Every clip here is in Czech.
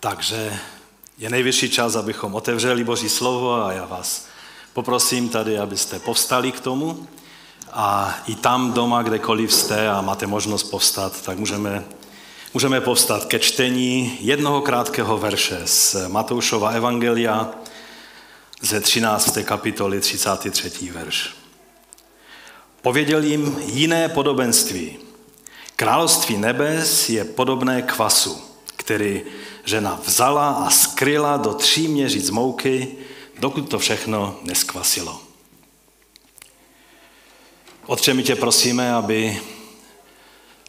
Takže je nejvyšší čas, abychom otevřeli Boží slovo a já vás poprosím tady, abyste povstali k tomu. A i tam doma, kdekoliv jste a máte možnost povstat, tak můžeme, můžeme povstat ke čtení jednoho krátkého verše z Matoušova Evangelia ze 13. kapitoly 33. verš. Pověděl jim jiné podobenství. Království nebes je podobné kvasu, který žena vzala a skryla do tří měřic mouky, dokud to všechno neskvasilo. Otče, my tě prosíme, aby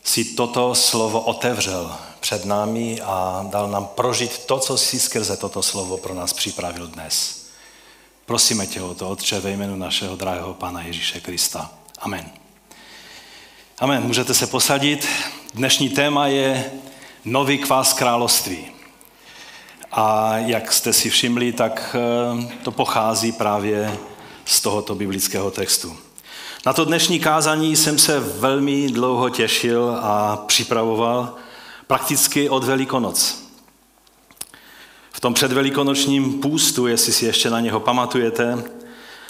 si toto slovo otevřel před námi a dal nám prožít to, co si skrze toto slovo pro nás připravil dnes. Prosíme tě o to, Otče, ve jménu našeho drahého Pána Ježíše Krista. Amen. Amen. Můžete se posadit. Dnešní téma je nový kvás království. A jak jste si všimli, tak eh, to pochází právě z tohoto biblického textu. Na to dnešní kázání jsem se velmi dlouho těšil a připravoval prakticky od Velikonoc. V tom předvelikonočním půstu, jestli si ještě na něho pamatujete,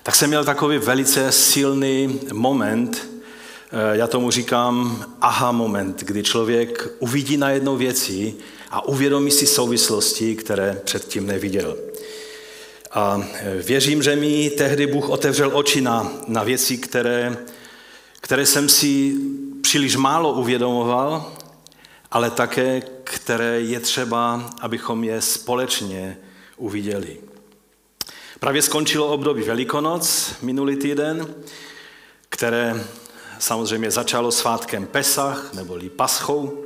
tak jsem měl takový velice silný moment, eh, já tomu říkám aha moment, kdy člověk uvidí na jednou věci a uvědomí si souvislosti, které předtím neviděl. A eh, věřím, že mi tehdy Bůh otevřel oči na, na věci, které, které jsem si příliš málo uvědomoval, ale také, které je třeba, abychom je společně uviděli. Právě skončilo období Velikonoc minulý týden, které samozřejmě začalo svátkem Pesach, neboli Paschou.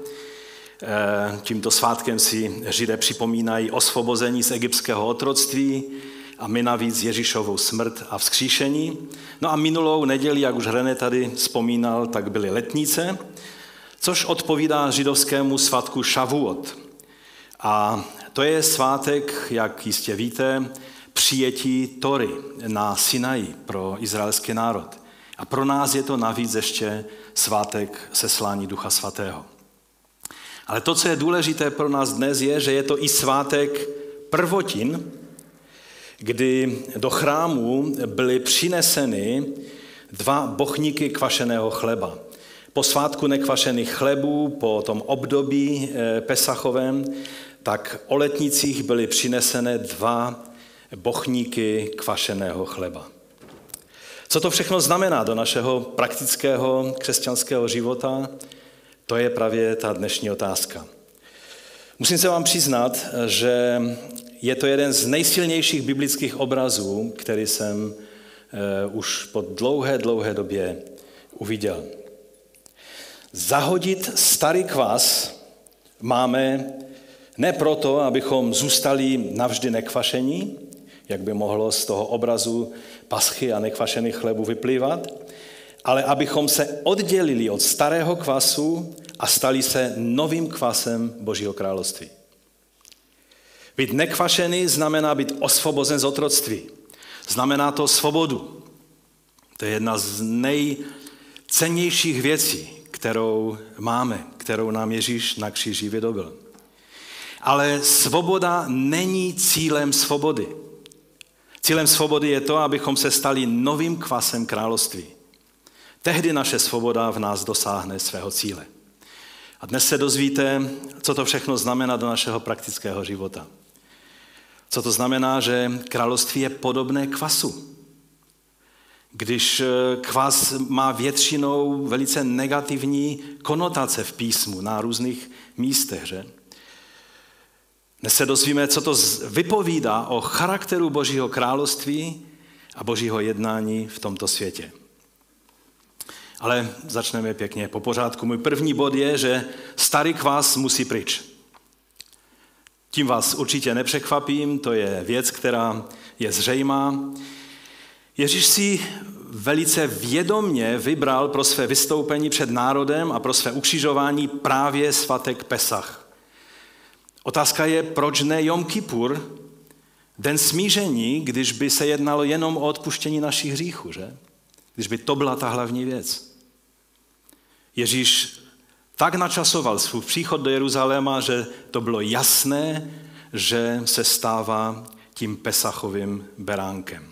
Eh, tímto svátkem si Židé připomínají osvobození z egyptského otroctví a my navíc Ježíšovou smrt a vzkříšení. No a minulou neděli, jak už René tady vzpomínal, tak byly letnice, což odpovídá židovskému svatku Šavuot. A to je svátek, jak jistě víte, přijetí Tory na Sinaji pro izraelský národ. A pro nás je to navíc ještě svátek seslání Ducha Svatého. Ale to, co je důležité pro nás dnes, je, že je to i svátek prvotin, kdy do chrámu byly přineseny dva bochníky kvašeného chleba. Po svátku nekvašených chlebů, po tom období eh, Pesachovém, tak o letnicích byly přinesené dva bochníky kvašeného chleba. Co to všechno znamená do našeho praktického křesťanského života, to je právě ta dnešní otázka. Musím se vám přiznat, že je to jeden z nejsilnějších biblických obrazů, který jsem eh, už po dlouhé, dlouhé době uviděl. Zahodit starý kvas máme ne proto, abychom zůstali navždy nekvašení, jak by mohlo z toho obrazu paschy a nekvašených chlebů vyplývat, ale abychom se oddělili od starého kvasu a stali se novým kvasem Božího království. Být nekvašený znamená být osvobozen z otroctví. Znamená to svobodu. To je jedna z nejcennějších věcí, kterou máme, kterou nám Ježíš na kříži vydobil. Ale svoboda není cílem svobody. Cílem svobody je to, abychom se stali novým kvasem království. Tehdy naše svoboda v nás dosáhne svého cíle. A dnes se dozvíte, co to všechno znamená do našeho praktického života. Co to znamená, že království je podobné kvasu. Když eh, kvas má většinou velice negativní konotace v písmu na různých místech, že? Dnes se dozvíme, co to vypovídá o charakteru Božího království a Božího jednání v tomto světě. Ale začneme pěkně po pořádku. Můj první bod je, že starý kvás musí pryč. Tím vás určitě nepřekvapím, to je věc, která je zřejmá. Ježíš si velice vědomně vybral pro své vystoupení před národem a pro své ukřižování právě svatek Pesach. Otázka je, proč ne Jom Kippur, den smíření, když by se jednalo jenom o odpuštění našich hříchů, že? Když by to byla ta hlavní věc. Ježíš tak načasoval svůj příchod do Jeruzaléma, že to bylo jasné, že se stává tím pesachovým beránkem.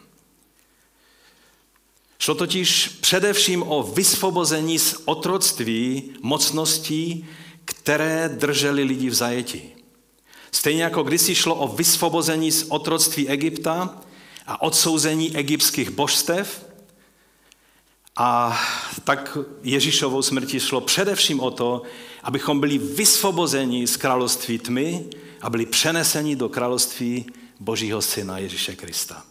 Šlo totiž především o vysvobození z otroctví mocností, které drželi lidi v zajetí. Stejně jako kdysi šlo o vysvobození z otroctví Egypta a odsouzení egyptských božstev, a tak Ježíšovou smrti šlo především o to, abychom byli vysvobozeni z království tmy a byli přeneseni do království Božího Syna Ježíše Krista.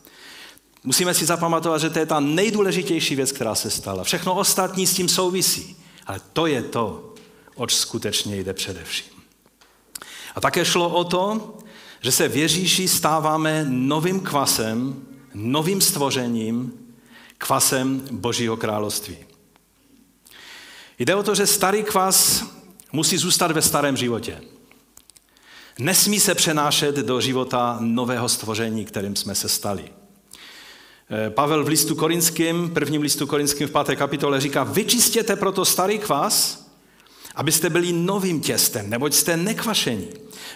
Musíme si zapamatovat, že to je ta nejdůležitější věc, která se stala. Všechno ostatní s tím souvisí. Ale to je to, oč skutečně jde především. A také šlo o to, že se v Ježíši stáváme novým kvasem, novým stvořením, kvasem Božího království. Jde o to, že starý kvas musí zůstat ve starém životě. Nesmí se přenášet do života nového stvoření, kterým jsme se stali. Eh, Pavel v listu korinským, prvním listu korinským v páté kapitole říká, vyčistěte proto starý kvas, abyste byli novým těstem, neboť jste nekvašení.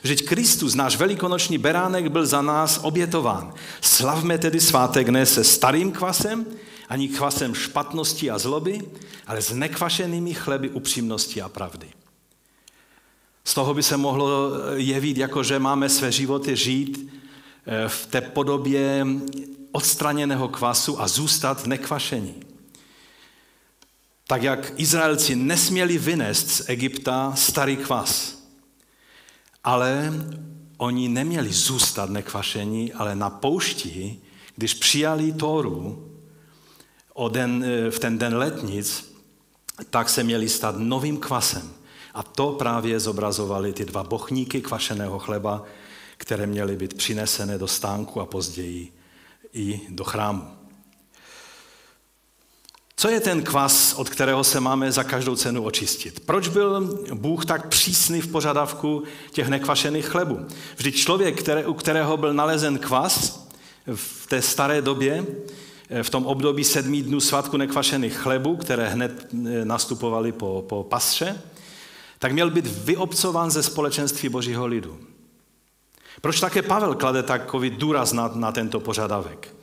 Vždyť Kristus, náš velikonoční beránek, byl za nás obětován. Slavme tedy svátek ne se starým kvasem, ani kvasem špatnosti a zloby, ale s nekvašenými chleby upřímnosti a pravdy. Z toho by se mohlo jevit, jako že máme své životy žít eh, v té podobě odstraněného kvasu a zůstat nekvašení. Tak jak Izraelci nesměli vynést z Egypta starý kvas, ale oni neměli zůstat nekvašení, ale na poušti, když přijali Tóru o den, v ten den letnic, tak se měli stát novým kvasem. A to právě zobrazovali ty dva bochníky kvašeného chleba, které měly být přinesené do stánku a později i do chrámu. Co je ten kvas, od kterého se máme za každou cenu očistit? Proč byl Bůh tak přísný v požadavku těch nekvašených chlebů? Vždyť člověk, které, u kterého byl nalezen kvas v té staré době, v tom období sedmí dnů svatku nekvašených chlebů, které hned eh, nastupovaly po, po pasře, tak měl být vyobcován ze společenství božího lidu. Proč také Pavel klade takový důraz na, na tento požadavek?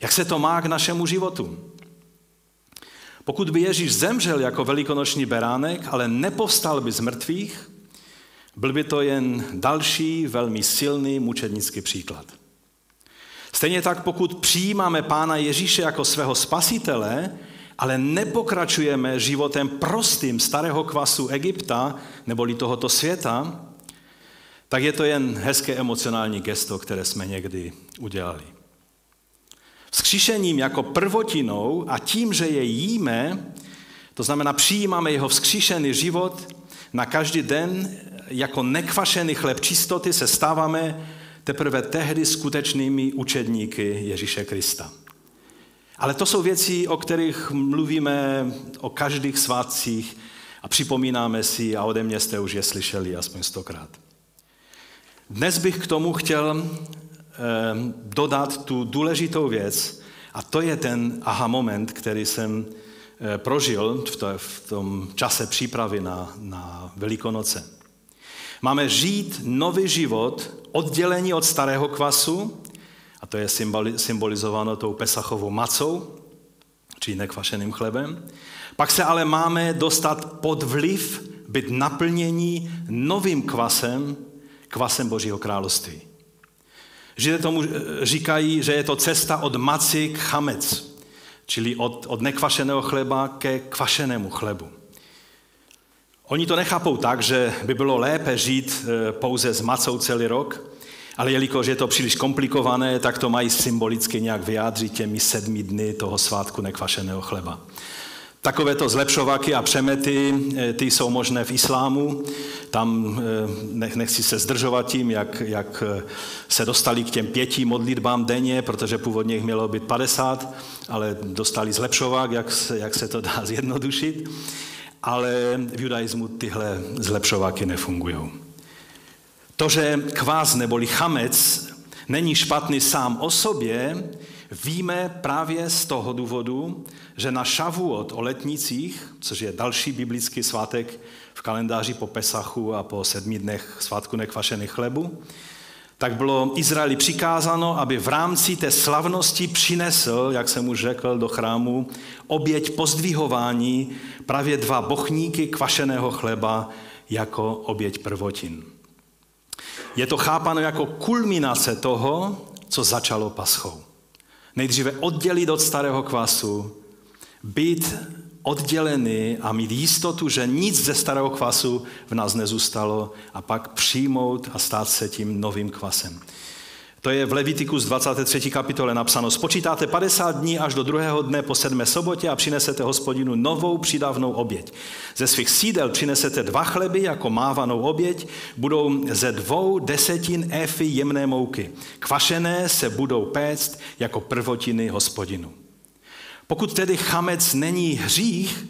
Jak se to má k našemu životu? Pokud by Ježíš zemřel jako velikonoční beránek, ale nepovstal by z mrtvých, byl by to jen další velmi silný mučednický příklad. Stejně tak, pokud přijímáme Pána Ježíše jako svého spasitele, ale nepokračujeme životem prostým starého kvasu Egypta, neboli tohoto světa, tak je to jen hezké emocionální gesto, které jsme někdy udělali. Vzkříšením jako prvotinou a tím, že je jíme, to znamená přijímáme jeho vzkříšený život, na každý den jako nekvašený chleb čistoty se stáváme teprve tehdy skutečnými učedníky Ježíše Krista. Ale to jsou věci, o kterých mluvíme o každých svátcích a připomínáme si a ode mě jste už je slyšeli aspoň stokrát. Dnes bych k tomu chtěl eh, dodat tu důležitou věc a to je ten aha moment, který jsem eh, prožil v tom čase přípravy na, na Velikonoce. Máme žít nový život oddělení od starého kvasu, a to je symbolizováno tou pesachovou macou, či nekvašeným chlebem. Pak se ale máme dostat pod vliv, být naplnění novým kvasem, kvasem Božího království. Židé tomu říkají, že je to cesta od maci k chamec, čili od, od nekvašeného chleba ke kvašenému chlebu. Oni to nechápou tak, že by bylo lépe žít e, pouze s macou celý rok, ale jelikož je to příliš komplikované, tak to mají symbolicky nějak vyjádřit těmi sedmi dny toho svátku nekvašeného chleba. Takovéto zlepšovaky a přemety, e, ty jsou možné v islámu. Tam e, nechci se zdržovat tím, jak, jak se dostali k těm pěti modlitbám denně, protože původně jich mělo být 50, ale dostali zlepšovák, jak jak se to dá zjednodušit ale v judaismu tyhle zlepšováky nefungují. To, že kvás neboli chamec není špatný sám o sobě, víme právě z toho důvodu, že na Šavuot o letnicích, což je další biblický svátek v kalendáři po Pesachu a po sedmi dnech svátku nekvašených chlebu, tak bylo Izraeli přikázáno, aby v rámci té slavnosti přinesl, jak jsem už řekl, do chrámu oběť pozdvihování právě dva bochníky kvašeného chleba jako oběť prvotin. Je to chápano jako kulminace toho, co začalo paschou. Nejdříve oddělit od starého kvasu, být oddělený a mít jistotu, že nic ze starého kvasu v nás nezůstalo a pak přijmout a stát se tím novým kvasem. To je v Levitiku z 23. kapitole napsáno. Spočítáte 50 dní až do druhého dne po sedmé sobotě a přinesete hospodinu novou přidavnou oběť. Ze svých sídel přinesete dva chleby jako mávanou oběť, budou ze dvou desetin efy jemné mouky. Kvašené se budou péct jako prvotiny hospodinu. Pokud tedy chamec není hřích,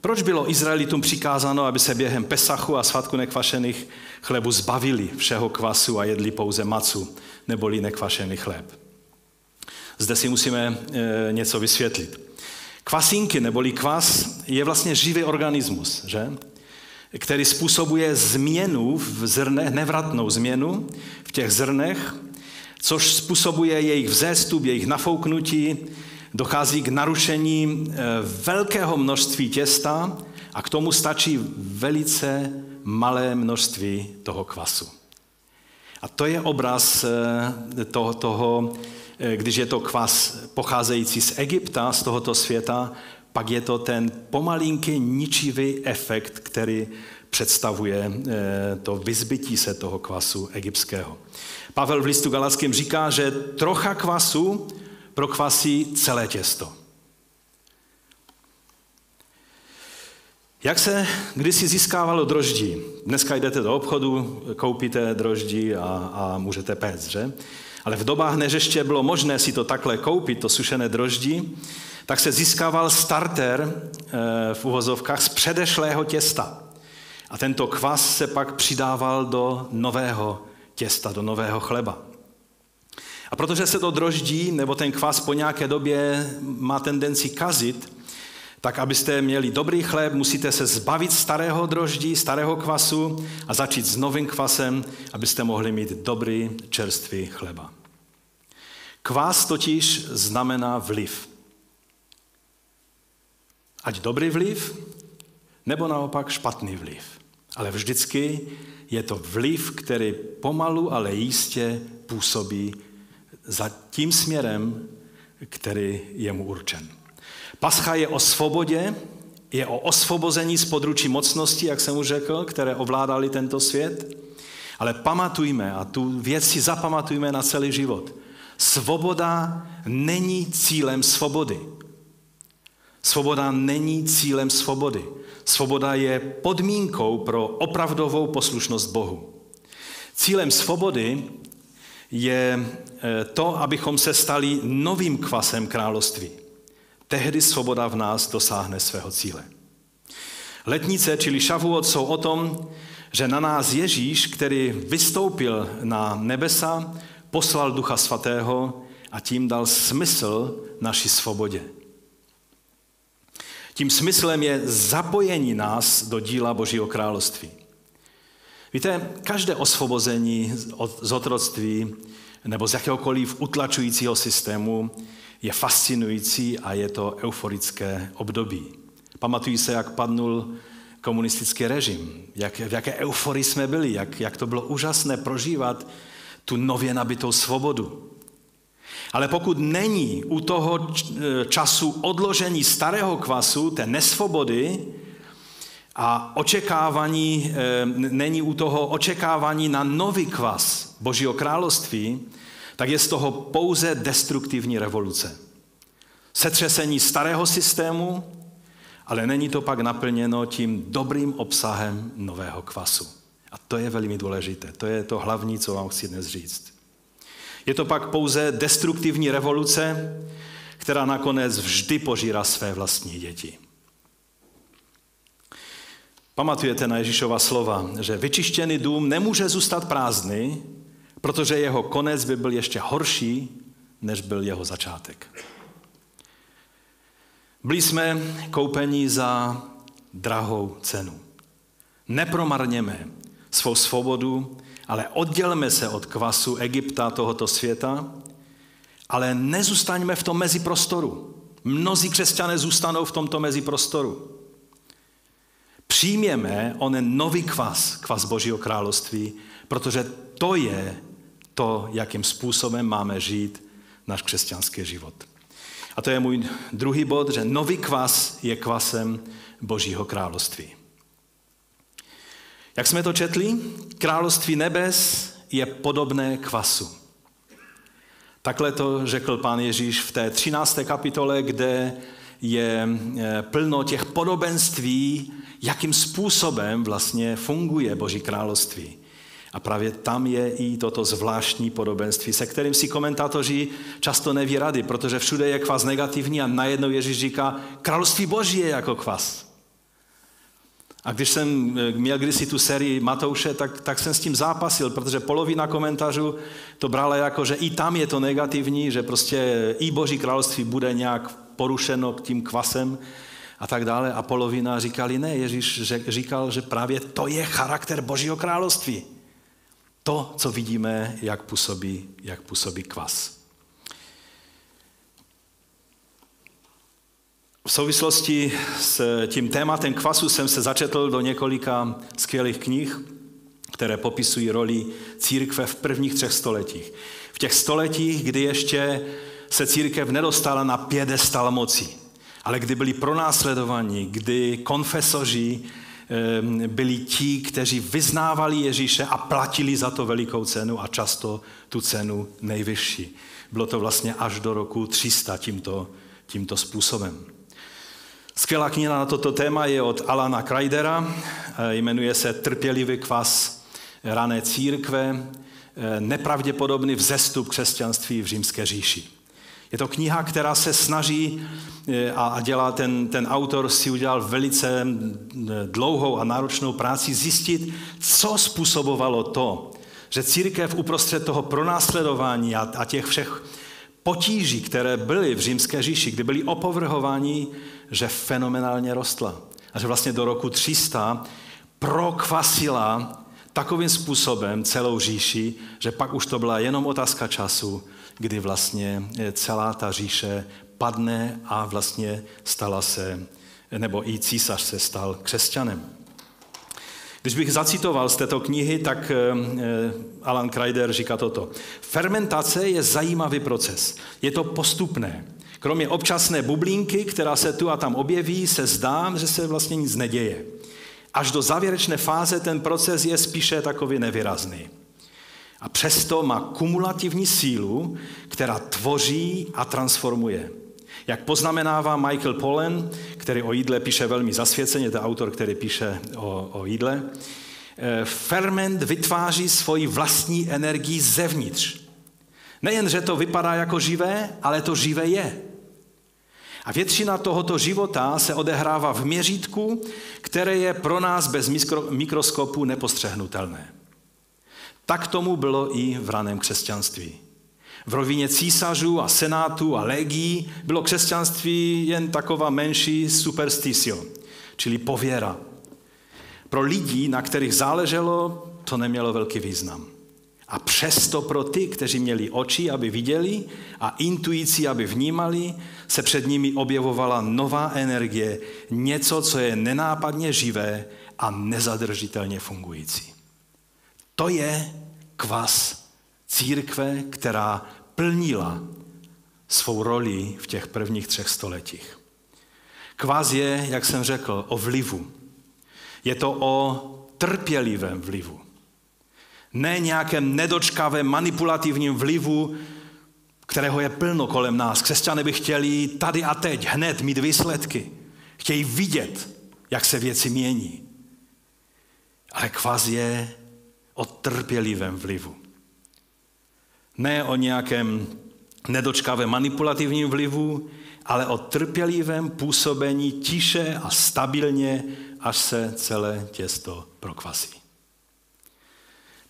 proč bylo Izraelitům přikázáno, aby se během Pesachu a svatku nekvašených chlebu zbavili všeho kvasu a jedli pouze macu, neboli nekvašený chléb? Zde si musíme e, něco vysvětlit. Kvasinky neboli kvas je vlastně živý organismus, že? který způsobuje změnu v zrnech, nevratnou změnu v těch zrnech, což způsobuje jejich vzestup, jejich nafouknutí, dochází k narušení eh, velkého množství těsta a k tomu stačí velice malé množství toho kvasu. A to je obraz eh, toho, toho eh, když je to kvas pocházející z Egypta, z tohoto světa, pak je to ten pomalinký ničivý efekt, který představuje to vyzbytí se toho kvasu egyptského. Pavel v listu Galackém říká, že trocha kvasu prokvasí celé těsto. Jak se kdysi získávalo droždí? Dneska jdete do obchodu, koupíte droždí a, a můžete péct, že? Ale v dobách, než ještě bylo možné si to takhle koupit, to sušené droždí, tak se získával starter eh, v uvozovkách z předešlého těsta. A tento kvas se pak přidával do nového těsta, do nového chleba. A protože se to droždí, nebo ten kvas po nějaké době má tendenci kazit, tak abyste měli dobrý chléb, musíte se zbavit starého droždí, starého kvasu a začít s novým kvasem, abyste mohli mít dobrý čerstvý chleba. Kvás totiž znamená vliv. Ať dobrý vliv, nebo naopak špatný vliv. Ale vždycky je to vliv, který pomalu, ale jistě působí za tím směrem, který je mu určen. Pascha je o svobodě, je o osvobození z područí mocnosti, jak jsem už řekl, které ovládali tento svět. Ale pamatujme, a tu věc si zapamatujme na celý život. Svoboda není cílem svobody. Svoboda není cílem svobody. Svoboda je podmínkou pro opravdovou poslušnost Bohu. Cílem svobody je eh, to, abychom se stali novým kvasem království. Tehdy svoboda v nás dosáhne svého cíle. Letnice, čili šavuot, jsou o tom, že na nás Ježíš, který vystoupil na nebesa, poslal Ducha Svatého a tím dal smysl naší svobodě. Tím smyslem je zapojení nás do díla Božího království. Víte, každé osvobození z otroctví nebo z jakéhokoliv utlačujícího systému je fascinující a je to euforické období. Pamatují se, jak padnul komunistický režim, jak, v jaké euforii jsme byli, jak, jak to bylo úžasné prožívat tu nově nabitou svobodu. Ale pokud není u toho času odložení starého kvasu, té nesvobody, a očekávání, eh, není u toho očekávání na nový kvas Božího království, tak je z toho pouze destruktivní revoluce. Setřesení starého systému, ale není to pak naplněno tím dobrým obsahem nového kvasu. A to je velmi důležité. To je to hlavní, co vám chci dnes říct. Je to pak pouze destruktivní revoluce, která nakonec vždy požírá své vlastní děti. Pamatujete na Ježíšova slova, že vyčištěný dům nemůže zůstat prázdný, protože jeho konec by byl ještě horší, než byl jeho začátek. Byli jsme koupeni za drahou cenu. Nepromarněme svou svobodu ale oddělme se od kvasu Egypta tohoto světa, ale nezůstaňme v tom meziprostoru. Mnozí křesťané zůstanou v tomto meziprostoru. Přijměme onen nový kvas, kvas Božího království, protože to je to, jakým způsobem máme žít náš křesťanský život. A to je můj druhý bod, že nový kvas je kvasem Božího království. Jak jsme to četli, království nebes je podobné kvasu. Takhle to řekl pán Ježíš v té 13. kapitole, kde je eh, plno těch podobenství, jakým způsobem vlastně funguje Boží království. A právě tam je i toto zvláštní podobenství, se kterým si komentátoři často neví rady, protože všude je kvas negativní a najednou Ježíš říká, království Boží je jako kvas. A když jsem eh, měl kdysi tu sérii Matouše, tak, tak jsem s tím zápasil, protože polovina komentářů to brala jako, že i tam je to negativní, že prostě i Boží království bude nějak porušeno tím kvasem a tak dále. A polovina říkali, ne, Ježíš říkal, že právě to je charakter Božího království. To, co vidíme, jak působí, jak působí kvas. V souvislosti s tím tématem kvasu jsem se začetl do několika skvělých knih, které popisují roli církve v prvních třech stoletích. V těch stoletích, kdy ještě se církev nedostala na pědestal moci, ale kdy byli pronásledovaní, kdy konfesoři byli ti, kteří vyznávali Ježíše a platili za to velikou cenu a často tu cenu nejvyšší. Bylo to vlastně až do roku 300 tímto, tímto způsobem. Skvělá kniha na toto téma je od Alana Kreidera, eh, jmenuje se Trpělivý kvas rané církve, eh, nepravděpodobný vzestup křesťanství v římské říši. Je to kniha, která se snaží eh, a dělá ten, ten autor si udělal velice dlouhou a náročnou práci zjistit, co způsobovalo to, že církev uprostřed toho pronásledování a, a těch všech potíží, které byly v římské říši, kdy byli opovrhováni, že fenomenálně rostla. A že vlastně do roku 300 prokvasila takovým způsobem celou říši, že pak už to byla jenom otázka času, kdy vlastně celá ta říše padne a vlastně stala se, nebo i císař se stal křesťanem. Když bych zacitoval z této knihy, tak eh, eh, Alan Kreider říká toto. Fermentace je zajímavý proces. Je to postupné. Kromě občasné bublinky, která se tu a tam objeví, se zdá, že se vlastně nic neděje. Až do závěrečné fáze ten proces je spíše takový nevýrazný. A přesto má kumulativní sílu, která tvoří a transformuje. Jak poznamenává Michael Pollen, který o jídle píše velmi zasvěceně, to je autor, který píše o, o jídle, eh, ferment vytváří svoji vlastní energii zevnitř. Nejen, že to vypadá jako živé, ale to živé je. A většina tohoto života se odehrává v měřítku, které je pro nás bez mikroskopu nepostřehnutelné. Tak tomu bylo i v raném křesťanství. V rovině císařů a senátů a legií bylo křesťanství jen taková menší supersticio, čili pověra. Pro lidi, na kterých záleželo, to nemělo velký význam. A přesto pro ty, kteří měli oči, aby viděli a intuici, aby vnímali, se před nimi objevovala nová energie, něco, co je nenápadně živé a nezadržitelně fungující. To je kvas církve, která plnila svou roli v těch prvních třech stoletích. Kvas je, jak jsem řekl, o vlivu. Je to o trpělivém vlivu. Ne nějakém nedočkavém manipulativním vlivu, kterého je plno kolem nás. Křesťané by chtěli tady a teď hned mít výsledky. Chtějí vidět, jak se věci mění. Ale kvaz je o trpělivém vlivu. Ne o nějakém nedočkavém manipulativním vlivu, ale o trpělivém působení tiše a stabilně, až se celé těsto prokvasí.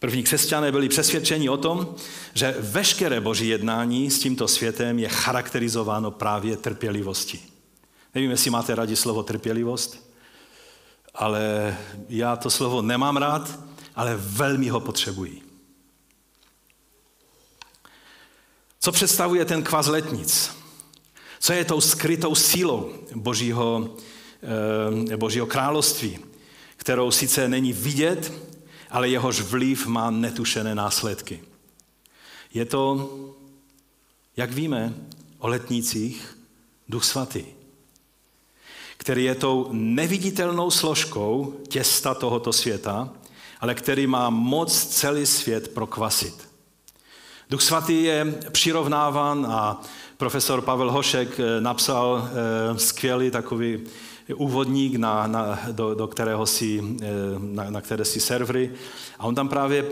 První křesťané byli přesvědčeni o tom, že veškeré boží jednání s tímto světem je charakterizováno právě trpělivostí. Nevím, jestli máte rádi slovo trpělivost, ale já to slovo nemám rád, ale velmi ho potřebuji. Co představuje ten kvaz letnic? Co je tou skrytou sílou božího, eh, božího království, kterou sice není vidět, ale jehož vliv má netušené následky. Je to, jak víme o letnících, Duch Svatý, který je tou neviditelnou složkou těsta tohoto světa, ale který má moc celý svět prokvasit. Duch Svatý je přirovnáván a profesor Pavel Hošek eh, napsal eh, skvělý takový úvodník, na, na, do, do kterého si, eh, na, na které si servery. A on tam právě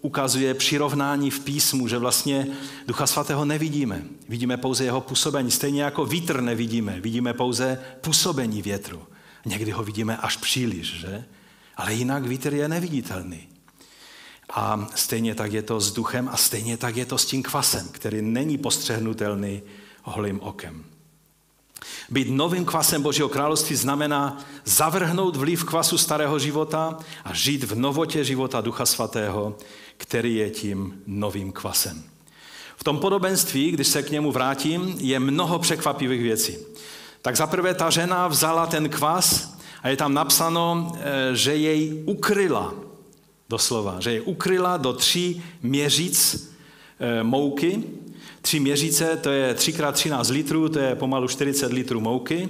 ukazuje přirovnání v písmu, že vlastně Ducha Svatého nevidíme. Vidíme pouze jeho působení. Stejně jako vítr nevidíme. Vidíme pouze působení větru. Někdy ho vidíme až příliš, že? Ale jinak vítr je neviditelný. A stejně tak je to s duchem a stejně tak je to s tím kvasem, který není postřehnutelný holým okem. Být novým kvasem Božího království znamená zavrhnout vliv kvasu starého života a žít v novotě života Ducha Svatého, který je tím novým kvasem. V tom podobenství, když se k němu vrátím, je mnoho překvapivých věcí. Tak zaprvé ta žena vzala ten kvas a je tam napsáno, eh, že jej ukryla, doslova, že jej ukryla do tří měříc eh, mouky Tři měříce, to je 3x13 litrů, to je pomalu 40 litrů mouky.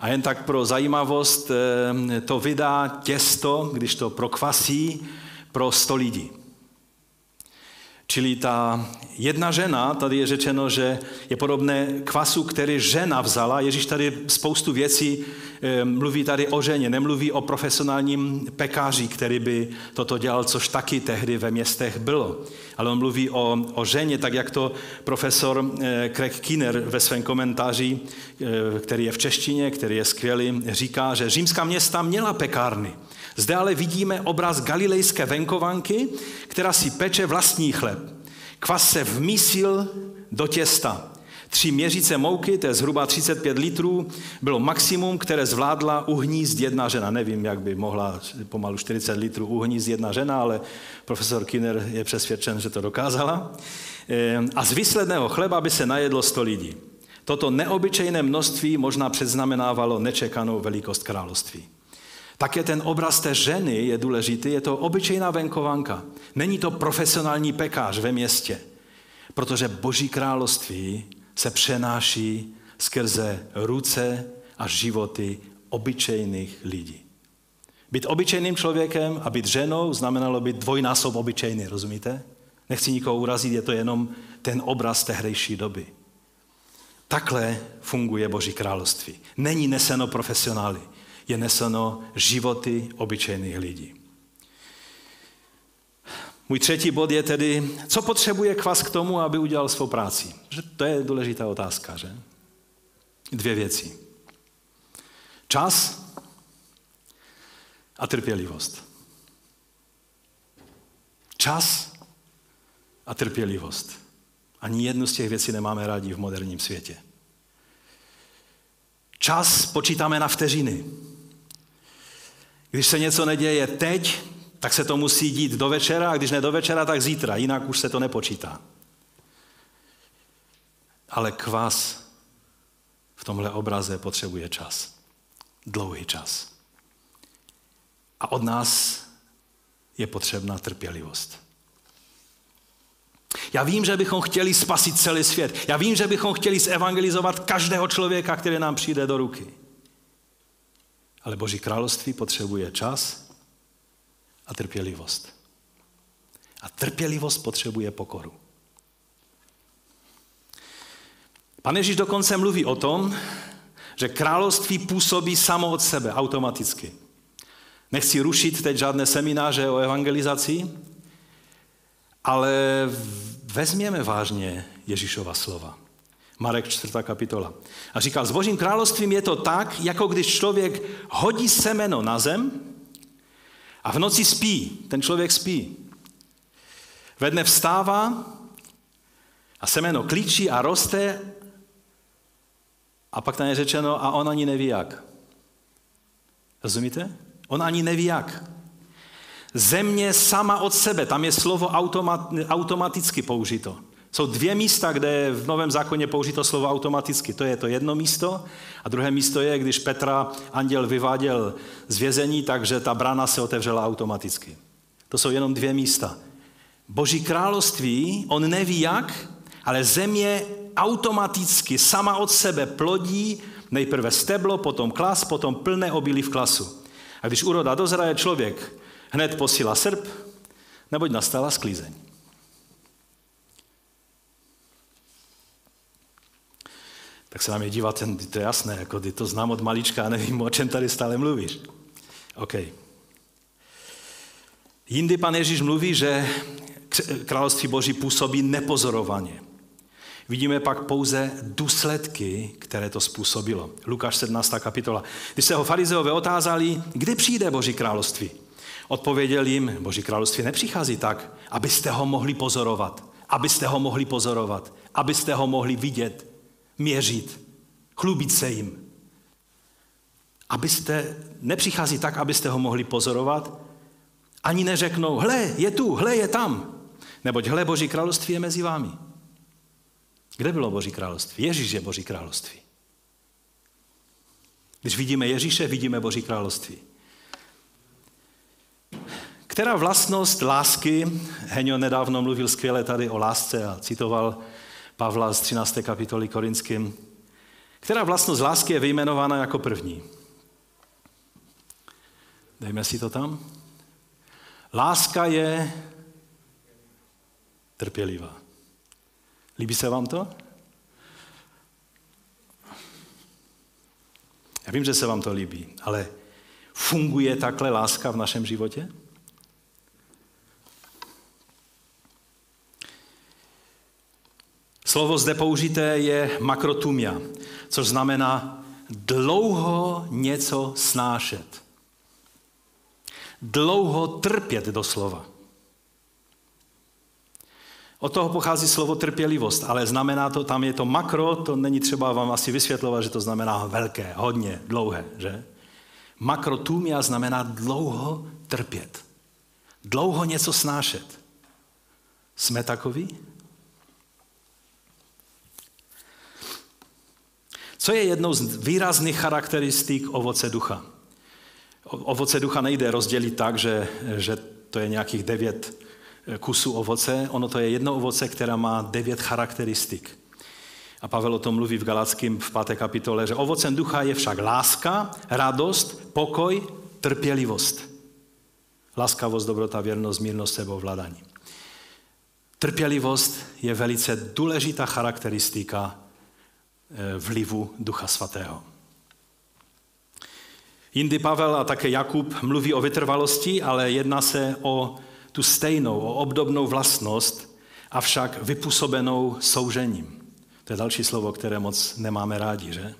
A jen tak pro zajímavost, eh, to vydá těsto, když to prokvasí, pro 100 lidí. Čili ta jedna žena, tady je řečeno, že je podobné kvasu, který žena vzala. Ježíš tady spoustu věcí eh, mluví tady o ženě, nemluví o profesionálním pekáři, který by toto dělal, což taky tehdy ve městech bylo. Ale on mluví o, o ženě, tak jak to profesor eh, Craig Kinner ve svém komentáři, eh, který je v češtině, který je skvělý, říká, že římská města měla pekárny. Zde ale vidíme obraz galilejské venkovanky, která si peče vlastní chleb. Kvas se vmísil do těsta. Tři měřice mouky, to je zhruba 35 litrů, bylo maximum, které zvládla uhnízd jedna žena. Nevím, jak by mohla pomalu 40 litrů uhnízd jedna žena, ale profesor Kinner je přesvědčen, že to dokázala. Ehm, a z výsledného chleba by se najedlo 100 lidí. Toto neobyčejné množství možná předznamenávalo nečekanou velikost království. Také ten obraz té ženy je důležitý, je to obyčejná venkovanka. Není to profesionální pekář ve městě, protože Boží království se přenáší skrze ruce a životy obyčejných lidí. Být obyčejným člověkem a být ženou znamenalo být dvojnásob obyčejný, rozumíte? Nechci nikoho urazit, je to jenom ten obraz tehdejší doby. Takhle funguje Boží království. Není neseno profesionály je neseno životy obyčejných lidí. Můj třetí bod je tedy, co potřebuje kvas k tomu, aby udělal svou práci. Že to je důležitá otázka, že? Dvě věci. Čas a trpělivost. Čas a trpělivost. Ani jednu z těch věcí nemáme rádi v moderním světě. Čas počítáme na vteřiny. Když se něco neděje teď, tak se to musí dít do večera, a když ne do večera, tak zítra, jinak už se to nepočítá. Ale kvas v tomhle obraze potřebuje čas. Dlouhý čas. A od nás je potřebná trpělivost. Já vím, že bychom chtěli spasit celý svět. Já vím, že bychom chtěli zevangelizovat každého člověka, který nám přijde do ruky. Ale Boží království potřebuje čas a trpělivost. A trpělivost potřebuje pokoru. Pane Ježíš dokonce mluví o tom, že království působí samo od sebe, automaticky. Nechci rušit teď žádné semináře o evangelizaci, ale vezměme vážně Ježíšova slova. Marek 4. kapitola. A říkal, s Božím královstvím je to tak, jako když člověk hodí semeno na zem a v noci spí. Ten člověk spí. Ve dne vstává a semeno klíčí a roste a pak tam je řečeno, a on ani neví jak. Rozumíte? On ani neví jak. Země sama od sebe, tam je slovo automat, automaticky použito. Jsou dvě místa, kde je v Novém zákoně použito slovo automaticky. To je to jedno místo a druhé místo je, když Petra anděl vyváděl z vězení, takže ta brána se otevřela automaticky. To jsou jenom dvě místa. Boží království, on neví jak, ale země automaticky sama od sebe plodí nejprve steblo, potom klas, potom plné obilí v klasu. A když uroda dozraje, člověk hned posílá srp, neboť nastala sklízeň. Tak se na mě díváte, to je jasné, jako ty to znám od malička a nevím, o čem tady stále mluvíš. OK. Jindy pan Ježíš mluví, že království Boží působí nepozorovaně. Vidíme pak pouze důsledky, které to způsobilo. Lukáš 17. kapitola. Když se ho farizeové otázali, kdy přijde Boží království, odpověděl jim, Boží království nepřichází tak, abyste ho mohli pozorovat, abyste ho mohli pozorovat, abyste ho mohli vidět, měřit, chlubit se jim. Abyste, nepřichází tak, abyste ho mohli pozorovat, ani neřeknou, hle, je tu, hle, je tam. Neboť hle, Boží království je mezi vámi. Kde bylo Boží království? Ježíš je Boží království. Když vidíme Ježíše, vidíme Boží království. Která vlastnost lásky, Heňo nedávno mluvil skvěle tady o lásce a citoval Pavla z 13. kapitoly Korinským, která vlastnost lásky je vyjmenována jako první? Dejme si to tam. Láska je trpělivá. Líbí se vám to? Já vím, že se vám to líbí, ale funguje takhle láska v našem životě? Slovo zde použité je makrotumia, což znamená dlouho něco snášet. Dlouho trpět doslova. Od toho pochází slovo trpělivost, ale znamená to, tam je to makro, to není třeba vám asi vysvětlovat, že to znamená velké, hodně, dlouhé, že? Makrotumia znamená dlouho trpět. Dlouho něco snášet. Jsme takoví? Co je jednou z výrazných charakteristik ovoce ducha? Ovoce ducha nejde rozdělit tak, že, že to je nějakých devět kusů ovoce. Ono to je jedno ovoce, která má devět charakteristik. A Pavel o tom mluví v Galackém v páté kapitole, že ovocem ducha je však láska, radost, pokoj, trpělivost. Laskavost, dobrota, věrnost, mírnost, sebovládání. Trpělivost je velice důležitá charakteristika eh, vlivu Ducha Svatého. Jindy Pavel a také Jakub mluví o vytrvalosti, ale jedná se o tu stejnou, o obdobnou vlastnost, avšak vypůsobenou soužením. To je další slovo, které moc nemáme rádi, že?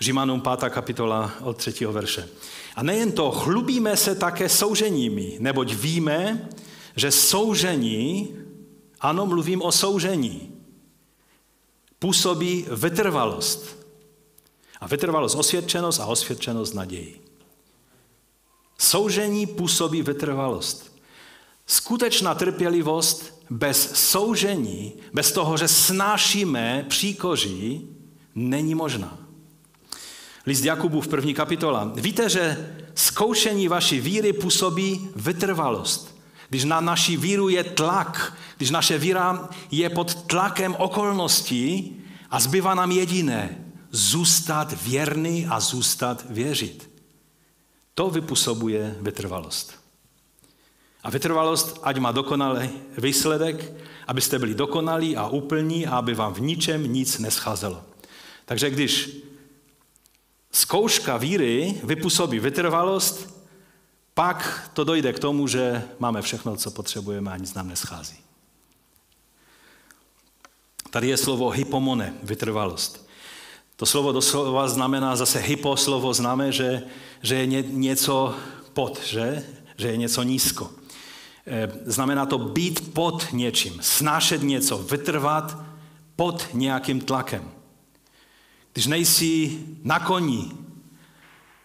Římanům 5. kapitola od 3. verše. A nejen to, chlubíme se také souženími, neboť víme, že soužení, ano, mluvím o soužení, působí vytrvalost. A vytrvalost osvědčenost a osvědčenost naději. Soužení působí vytrvalost. Skutečná trpělivost bez soužení, bez toho, že snášíme příkoří, není možná. List Jakubu v první kapitola. Víte, že zkoušení vaší víry působí vytrvalost. Když na naší víru je tlak, když naše víra je pod tlakem okolností a zbývá nám jediné, zůstat věrný a zůstat věřit. To vypůsobuje vytrvalost. A vytrvalost, ať má dokonalý výsledek, abyste byli dokonalí a úplní a aby vám v ničem nic nescházelo. Takže když zkouška víry vypůsobí vytrvalost, pak to dojde k tomu, že máme všechno, co potřebujeme a nic nám neschází. Tady je slovo hypomone, vytrvalost. To slovo doslova znamená zase hypo, slovo známe, že, že je něco pod, že? že je něco nízko. Eh, znamená to být pod něčím, snášet něco, vytrvat pod nějakým tlakem. Když nejsi na koni,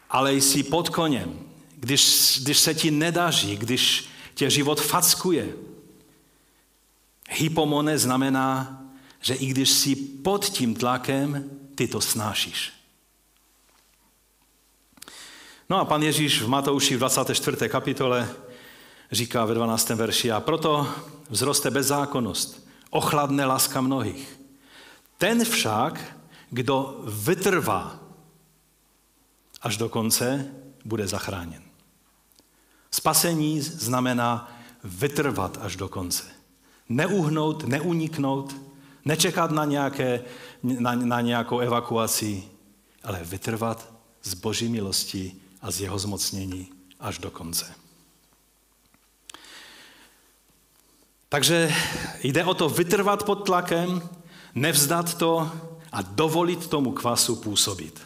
ale jsi pod koněm, když, když se ti nedaří, když tě život fackuje, Hypomone znamená, že i když jsi pod tím tlakem, ty to snášíš. No a pan Ježíš v Matouši v 24. kapitole říká ve 12. verši, a proto vzroste bezzákonnost, ochladne láska mnohých. Ten však, kdo vytrvá až do konce, bude zachráněn. Spasení znamená vytrvat až do konce. Neuhnout, neuniknout, nečekat na, nějaké, na, na nějakou evakuaci, ale vytrvat z boží milosti a z jeho zmocnění až do konce. Takže jde o to vytrvat pod tlakem, nevzdat to a dovolit tomu kvasu působit.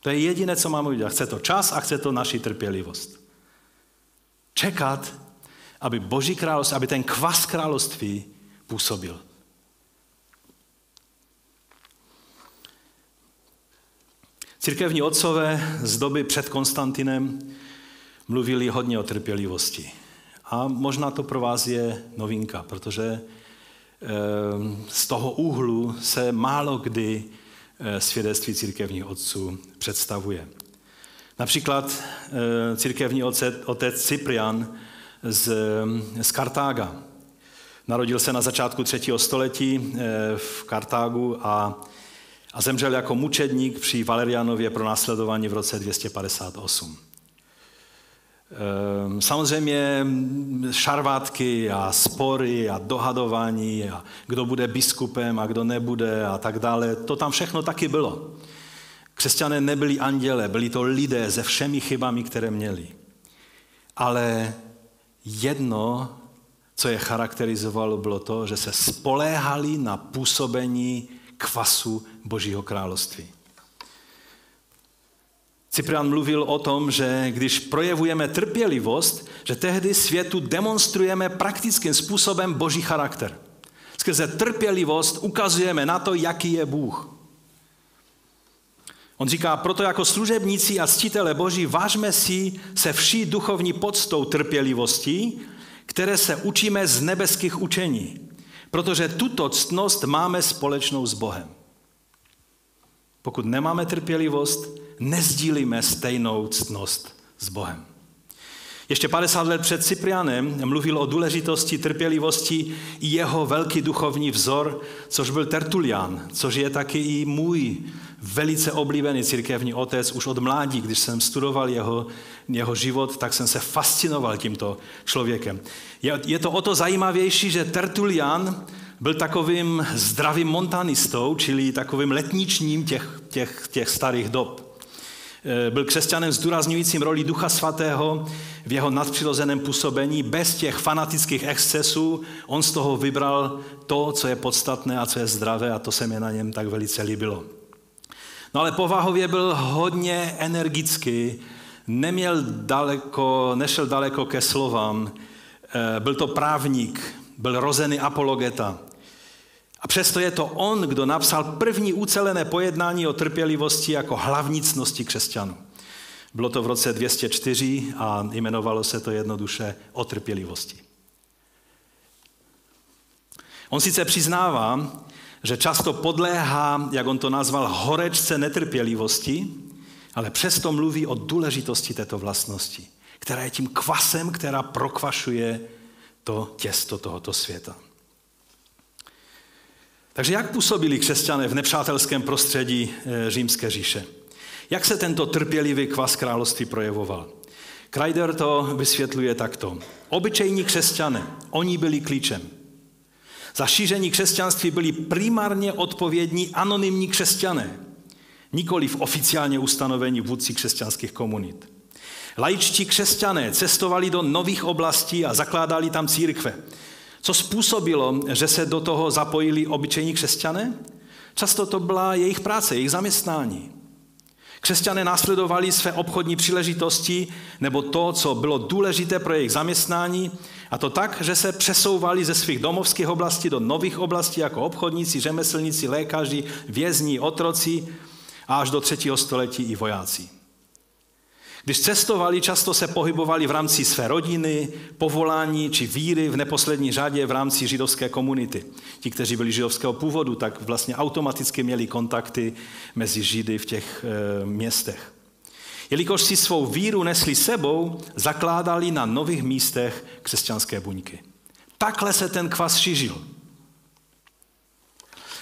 To je jediné, co máme udělat. Chce to čas a chce to naši trpělivost. Čekat, aby Boží království, aby ten kvas království působil. Církevní otcové z doby před Konstantinem mluvili hodně o trpělivosti. A možná to pro vás je novinka, protože eh, z toho úhlu se málo kdy eh, svědectví církevních otců představuje. Například eh, církevní otec Cyprian z, z Kartága. Narodil se na začátku třetího století v Kartágu a a zemřel jako mučedník při Valerianově pronásledování v roce 258. Ehm, samozřejmě šarvátky a spory a dohadování a kdo bude biskupem a kdo nebude a tak dále, to tam všechno taky bylo. Křesťané nebyli anděle, byli to lidé se všemi chybami, které měli. Ale jedno, co je charakterizovalo, bylo to, že se spoléhali na působení kvasu Božího království. Cyprian mluvil o tom, že když projevujeme trpělivost, že tehdy světu demonstrujeme praktickým způsobem Boží charakter. Skrze trpělivost ukazujeme na to, jaký je Bůh. On říká, proto jako služebníci a ctitele Boží vážme si se vší duchovní podstou trpělivostí, které se učíme z nebeských učení. Protože tuto ctnost máme společnou s Bohem. Pokud nemáme trpělivost, nezdílíme stejnou ctnost s Bohem. Ještě 50 let před Cyprianem mluvil o důležitosti trpělivosti i jeho velký duchovní vzor, což byl Tertulian, což je taky i můj velice oblíbený církevní otec už od mládí, když jsem studoval jeho, jeho život, tak jsem se fascinoval tímto člověkem. Je, je to o to zajímavější, že Tertulian byl takovým zdravým montanistou, čili takovým letničním těch, těch, těch starých dob. E, byl křesťanem zdůrazňujícím roli Ducha Svatého v jeho nadpřirozeném působení, bez těch fanatických excesů. On z toho vybral to, co je podstatné a co je zdravé a to se mi na něm tak velice líbilo. No ale povahově byl hodně energický, neměl daleko, nešel daleko ke slovám, e, byl to právník, byl rozený apologeta. A přesto je to on, kdo napsal první ucelené pojednání o trpělivosti jako hlavní cnosti křesťanů. Bylo to v roce 204 a jmenovalo se to jednoduše o trpělivosti. On sice přiznává, že často podléhá, jak on to nazval, horečce netrpělivosti, ale přesto mluví o důležitosti této vlastnosti, která je tím kvasem, která prokvašuje to těsto tohoto světa. Takže jak působili křesťané v nepřátelském prostředí eh, římské říše? Jak se tento trpělivý kvas království projevoval? Kreider to vysvětluje takto. Obyčejní křesťané, oni byli klíčem. Za šíření křesťanství byli primárně odpovědní anonymní křesťané, nikoli v oficiálně ustanovení vůdci křesťanských komunit. Laičtí křesťané cestovali do nových oblastí a zakládali tam církve. Co způsobilo, že se do toho zapojili obyčejní křesťané? Často to byla jejich práce, jejich zaměstnání. Křesťané následovali své obchodní příležitosti nebo to, co bylo důležité pro jejich zaměstnání, a to tak, že se přesouvali ze svých domovských oblastí do nových oblastí jako obchodníci, řemeslníci, lékaři, vězni, otroci a až do třetího století i vojáci. Když cestovali, často se pohybovali v rámci své rodiny, povolání či víry v neposlední řadě v rámci židovské komunity. Ti, kteří byli židovského původu, tak vlastně automaticky měli kontakty mezi Židy v těch e, městech. Jelikož si svou víru nesli sebou, zakládali na nových místech křesťanské buňky. Takhle se ten kvas šířil.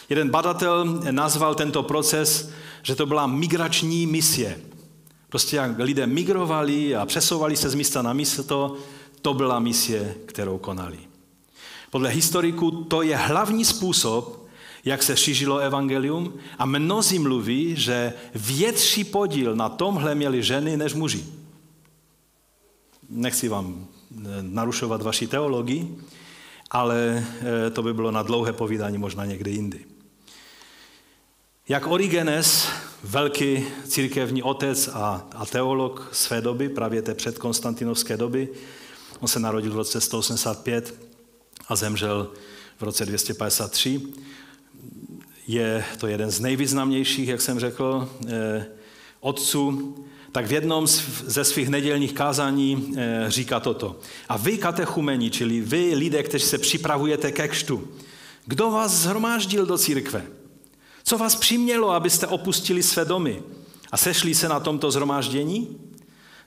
Jeden badatel nazval tento proces, že to byla migrační misie. Prostě jak lidé migrovali a přesouvali se z místa na místo, to byla misie, kterou konali. Podle historiků to je hlavní způsob, jak se šířilo evangelium a mnozí mluví, že větší podíl na tomhle měli ženy než muži. Nechci vám eh, narušovat vaši teologii, ale eh, to by bylo na dlouhé povídání možná někde jindy. Jak Origenes, velký církevní otec a, a teolog své doby, právě té předkonstantinovské doby, on se narodil v roce 185 a zemřel v roce 253, je to jeden z nejvýznamnějších, jak jsem řekl, eh, otců, tak v jednom ze svých nedělních kázání eh, říká toto. A vy, katechumeni, čili vy, lidé, kteří se připravujete ke kštu, kdo vás zhromáždil do církve? Co vás přimělo, abyste opustili své domy a sešli se na tomto zhromáždění?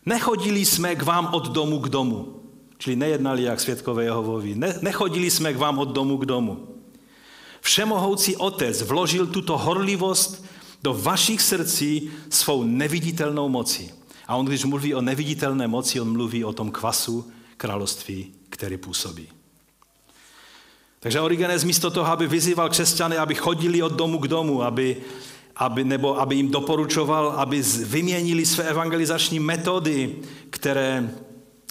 Nechodili jsme k vám od domu k domu, čili nejednali jak světkové Jehovovi. Ne, nechodili jsme k vám od domu k domu. Všemohoucí Otec vložil tuto horlivost do vašich srdcí svou neviditelnou mocí. A on, když mluví o neviditelné moci, on mluví o tom kvasu království, který působí. Takže Origenes místo toho, aby vyzýval křesťany, aby chodili od domu k domu, aby, aby, nebo aby jim doporučoval, aby vyměnili své evangelizační metody, které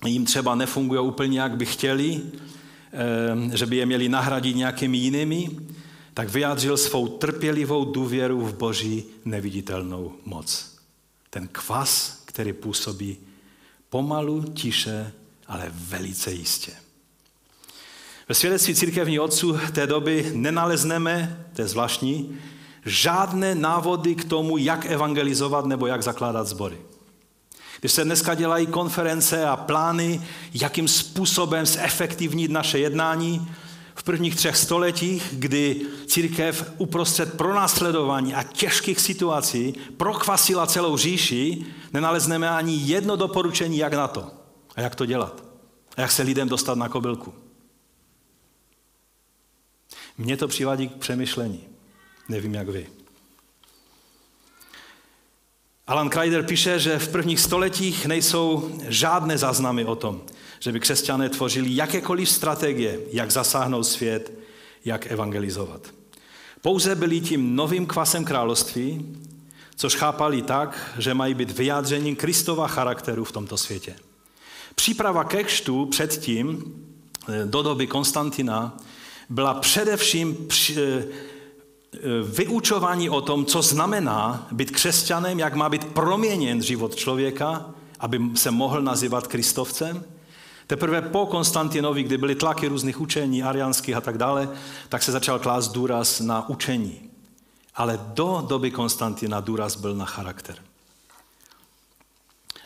jim třeba nefungují úplně, jak by chtěli, eh, že by je měli nahradit nějakými jinými, tak vyjádřil svou trpělivou důvěru v Boží neviditelnou moc. Ten kvas, který působí pomalu, tiše, ale velice jistě. Ve svědectví církevní otců té doby nenalezneme, to je zvláštní, žádné návody k tomu, jak evangelizovat nebo jak zakládat sbory. Když se dneska dělají konference a plány, jakým způsobem zefektivnit naše jednání, v prvních třech stoletích, kdy církev uprostřed pronásledování a těžkých situací prokvasila celou říši, nenalezneme ani jedno doporučení, jak na to a jak to dělat. A jak se lidem dostat na kobylku. Mně to přivádí k přemýšlení. Nevím, jak vy. Alan Kreider píše, že v prvních stoletích nejsou žádné záznamy o tom, že by křesťané tvořili jakékoliv strategie, jak zasáhnout svět, jak evangelizovat. Pouze byli tím novým kvasem království, což chápali tak, že mají být vyjádřením Kristova charakteru v tomto světě. Příprava ke kštu předtím, do doby Konstantina, byla především eh, eh, vyučování o tom, co znamená být křesťanem, jak má být proměněn život člověka, aby se mohl nazývat kristovcem. Teprve po Konstantinovi, kdy byly tlaky různých učení, ariánských a tak dále, tak se začal klást důraz na učení. Ale do doby Konstantina důraz byl na charakter.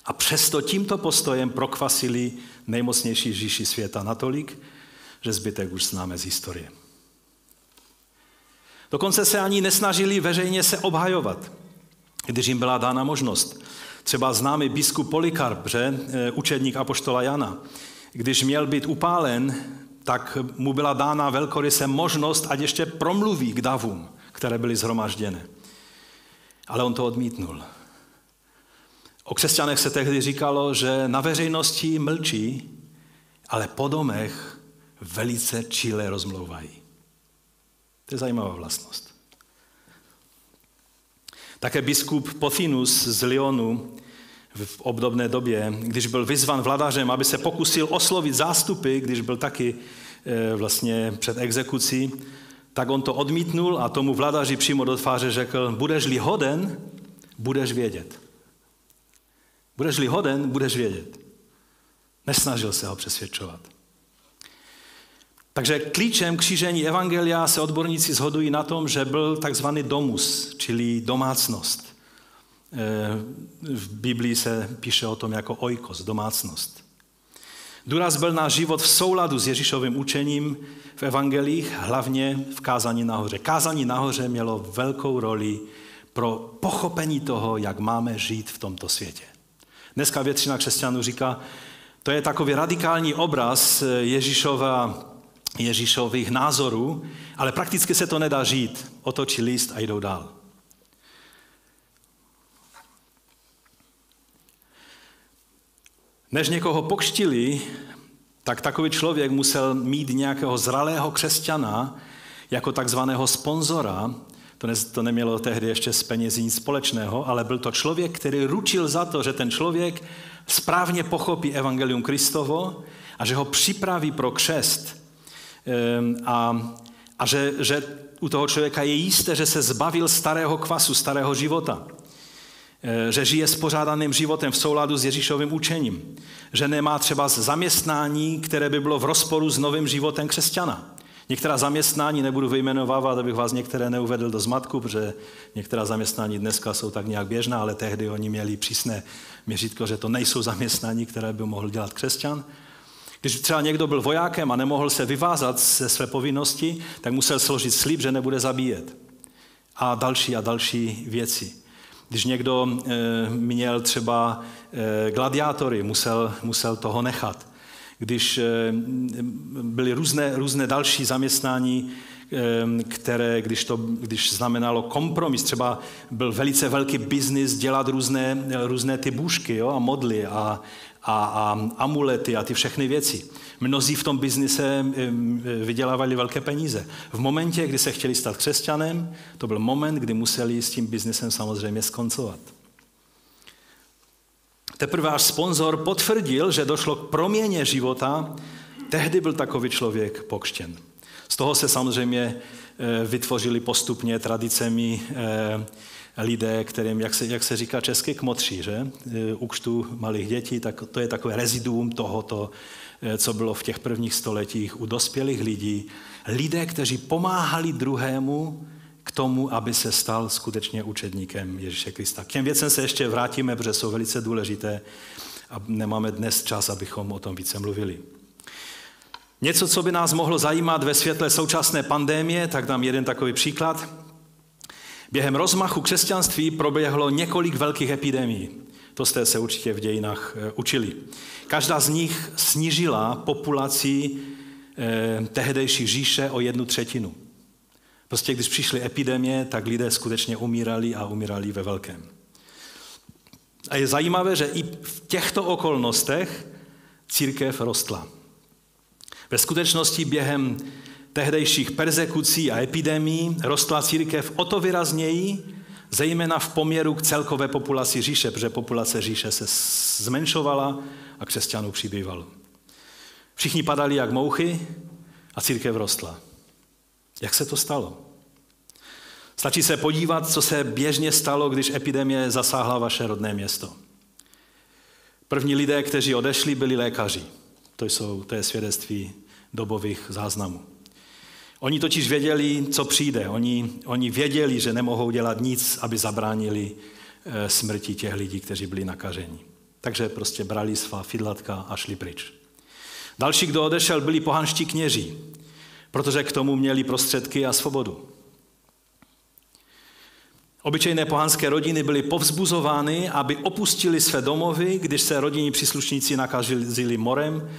A přesto tímto postojem prokvasili nejmocnější říši světa natolik, že zbytek už známe z historie. Dokonce se ani nesnažili veřejně se obhajovat, když jim byla dána možnost. Třeba známý biskup Polikarp, že, e, učedník apoštola Jana, když měl být upálen, tak mu byla dána velkoryse možnost, ať ještě promluví k davům, které byly zhromažděné. Ale on to odmítnul. O křesťanech se tehdy říkalo, že na veřejnosti mlčí, ale po domech velice čile rozmlouvají. To je zajímavá vlastnost. Také biskup Pothinus z Lyonu v obdobné době, když byl vyzvan vladařem, aby se pokusil oslovit zástupy, když byl taky e, vlastně před exekucí, tak on to odmítnul a tomu vladaři přímo do tváře řekl, budeš-li hoden, budeš vědět. Budeš-li hoden, budeš vědět. Nesnažil se ho přesvědčovat. Takže klíčem křížení Evangelia se odborníci shodují na tom, že byl takzvaný domus, čili domácnost. v Biblii se píše o tom jako oikos, domácnost. Důraz byl na život v souladu s Ježíšovým učením v evangelích, hlavně v kázání nahoře. Kázání nahoře mělo velkou roli pro pochopení toho, jak máme žít v tomto světě. Dneska většina křesťanů říká, to je takový radikální obraz Ježíšova, Ježíšových názorů, ale prakticky se to nedá žít. Otočí list a jdou dál. Než někoho pokštili, tak takový člověk musel mít nějakého zralého křesťana jako takzvaného sponzora. To, ne, to nemělo tehdy ještě s penězí nic společného, ale byl to člověk, který ručil za to, že ten člověk správně pochopí Evangelium Kristovo a že ho připraví pro křest. Ehm, a, a že, že u toho člověka je jisté, že se zbavil starého kvasu, starého života. Eh, že žije spořádaným životem v souladu s Ježíšovým učením, že nemá třeba zaměstnání, které by bylo v rozporu s novým životem křesťana. Některá zaměstnání nebudu vyjmenovávat, abych vás některé neuvedl do zmatku, protože některá zaměstnání dneska jsou tak nějak běžná, ale tehdy oni měli přísné měřítko, že to nejsou zaměstnání, které by mohl dělat křesťan. Když třeba někdo byl vojákem a nemohl se vyvázat ze své povinnosti, tak musel složit slib, že nebude zabíjet. A další a další věci. Když někdo eh, měl třeba eh, gladiátory, musel, musel toho nechat. Když eh, byly různé, různé další zaměstnání, které, když to když znamenalo kompromis, třeba byl velice velký biznis dělat různé, různé ty bůžky jo, a modly a, a, a amulety a ty všechny věci. Mnozí v tom biznise vydělávali velké peníze. V momentě, kdy se chtěli stát křesťanem, to byl moment, kdy museli s tím biznisem samozřejmě skoncovat. Teprve až sponzor potvrdil, že došlo k proměně života, tehdy byl takový člověk pokštěn. Z toho se samozřejmě e, vytvořili postupně tradicemi e, lidé, kterým, jak se, jak se říká česky, kmotří, že? U křtu malých dětí, tak to je takové reziduum tohoto, e, co bylo v těch prvních stoletích u dospělých lidí. Lidé, kteří pomáhali druhému k tomu, aby se stal skutečně učedníkem Ježíše Krista. K těm věcem se ještě vrátíme, protože jsou velice důležité a nemáme dnes čas, abychom o tom více mluvili. Něco, co by nás mohlo zajímat ve světle současné pandémie, tak dám jeden takový příklad. Během rozmachu křesťanství proběhlo několik velkých epidemií. To jste se určitě v dějinách eh, učili. Každá z nich snížila populaci eh, tehdejší říše o jednu třetinu. Prostě když přišly epidemie, tak lidé skutečně umírali a umírali ve velkém. A je zajímavé, že i v těchto okolnostech církev rostla. Ve skutečnosti během tehdejších persekucí a epidemí rostla církev o to výrazněji, zejména v poměru k celkové populaci říše, protože populace říše se zmenšovala a křesťanů přibývalo. Všichni padali jak mouchy a církev rostla. Jak se to stalo? Stačí se podívat, co se běžně stalo, když epidemie zasáhla vaše rodné město. První lidé, kteří odešli, byli lékaři. To, jsou, to je svědectví dobových záznamů. Oni totiž věděli, co přijde. Oni, oni věděli, že nemohou dělat nic, aby zabránili eh, smrti těch lidí, kteří byli nakaženi. Takže prostě brali svá fidlatka a šli pryč. Další, kdo odešel, byli pohanští kněží, protože k tomu měli prostředky a svobodu. Obyčejné pohanské rodiny byly povzbuzovány, aby opustili své domovy, když se rodinní příslušníci nakazili morem